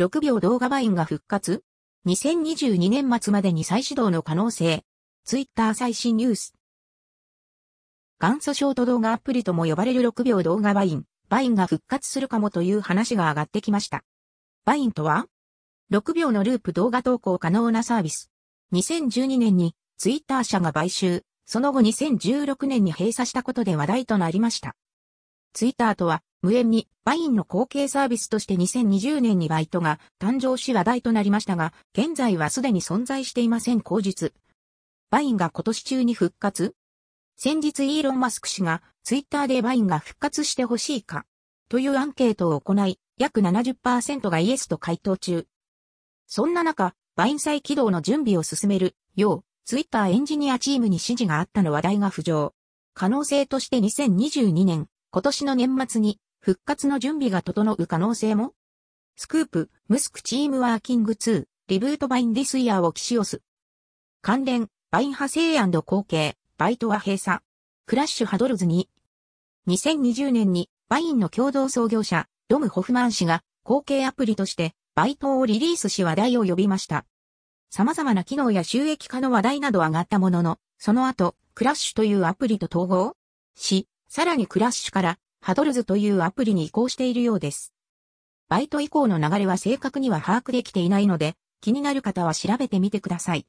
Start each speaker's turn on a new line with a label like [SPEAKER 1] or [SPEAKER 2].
[SPEAKER 1] 6秒動画 Vine が復活 ?2022 年末までに再始動の可能性。ツイッター最新ニュース。元祖ショート動画アプリとも呼ばれる6秒動画 Vine、Vine が復活するかもという話が上がってきました。 Vine とは ?6 秒のループ動画投稿可能なサービス。2012年にツイッター社が買収、その後2016年に閉鎖したことで話題となりました。ツイッターとは無縁に Vine の後継サービスとして2020年に Byte が誕生し話題となりましたが、現在はすでに存在していません口述。 Vine が今年中に復活先日イーロン・マスク氏がツイッターで Vine が復活してほしいかというアンケートを行い、約70%がイエスと回答中。そんな中、 Vine 再起動の準備を進めるよう、ツイッターエンジニアチームに指示があったの話題が浮上。可能性として2022年、今年の年末に復活の準備が整う可能性も？ Scoop、Musk team working to reboot Vine this year を起し押す。関連、 Vine 派生後継、 Byte は閉鎖。 Clash Huddles に。2020年に Vine の共同創業者、ドム・ホフマン氏が後継アプリとして Byte をリリースし話題を呼びました。様々な機能や収益化の話題など上がったものの、その後、 Clash というアプリと統合し、さらにクラッシュからハドルズというアプリに移行しているようです。バイト以降の流れは正確には把握できていないので、気になる方は調べてみてください。